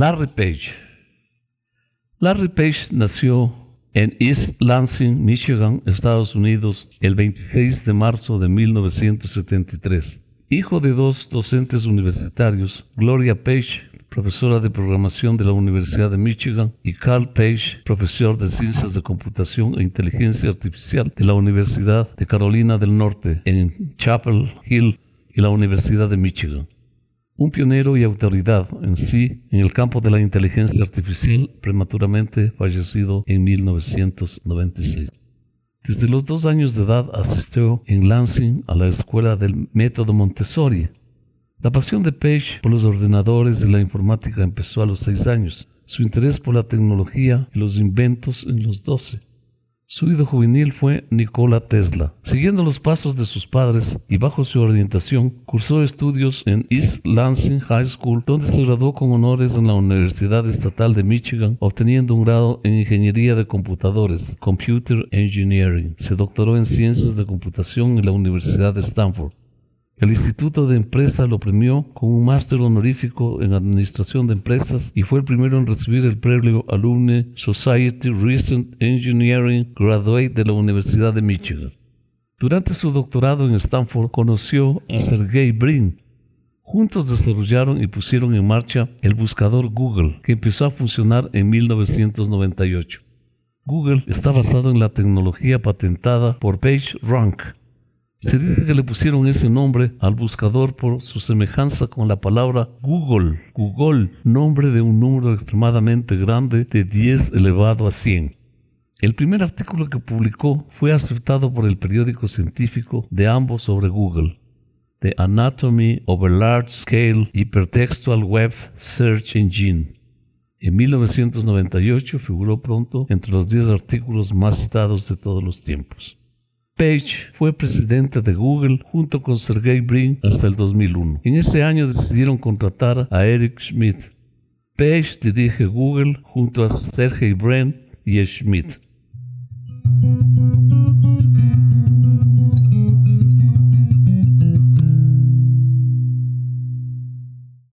Larry Page. Larry Page nació en East Lansing, Michigan, Estados Unidos, el 26 de marzo de 1973. Hijo de dos docentes universitarios, Gloria Page, profesora de programación de la Universidad de Michigan, y Carl Page, profesor de ciencias de computación e inteligencia artificial de la Universidad de Carolina del Norte en Chapel Hill y la Universidad de Michigan. Un pionero y autoridad en sí en el campo de la inteligencia artificial, prematuramente fallecido en 1996. Desde los dos años de edad asistió en Lansing a la escuela del método Montessori. La pasión de Page por los ordenadores y la informática empezó a los seis años, su interés por la tecnología y los inventos en los doce. Su ídolo juvenil fue Nikola Tesla. Siguiendo los pasos de sus padres y bajo su orientación, cursó estudios en East Lansing High School, donde se graduó con honores en la Universidad Estatal de Michigan, obteniendo un grado en Ingeniería de Computadores, Computer Engineering. Se doctoró en Ciencias de Computación en la Universidad de Stanford. El Instituto de Empresa lo premió con un máster honorífico en Administración de Empresas y fue el primero en recibir el premio Alumni Society Recent Engineering Graduate de la Universidad de Michigan. Durante su doctorado en Stanford conoció a Sergey Brin. Juntos desarrollaron y pusieron en marcha el buscador Google, que empezó a funcionar en 1998. Google está basado en la tecnología patentada por PageRank, se dice que le pusieron ese nombre al buscador por su semejanza con la palabra Google. Google, nombre de un número extremadamente grande de 10 elevado a 100. El primer artículo que publicó fue aceptado por el periódico científico de ambos sobre Google. The Anatomy of a Large Scale Hypertextual Web Search Engine. En 1998 figuró pronto entre los 10 artículos más citados de todos los tiempos. Page fue presidente de Google junto con Sergey Brin hasta el 2001. En ese año decidieron contratar a Eric Schmidt. Page dirige Google junto a Sergey Brin y Schmidt.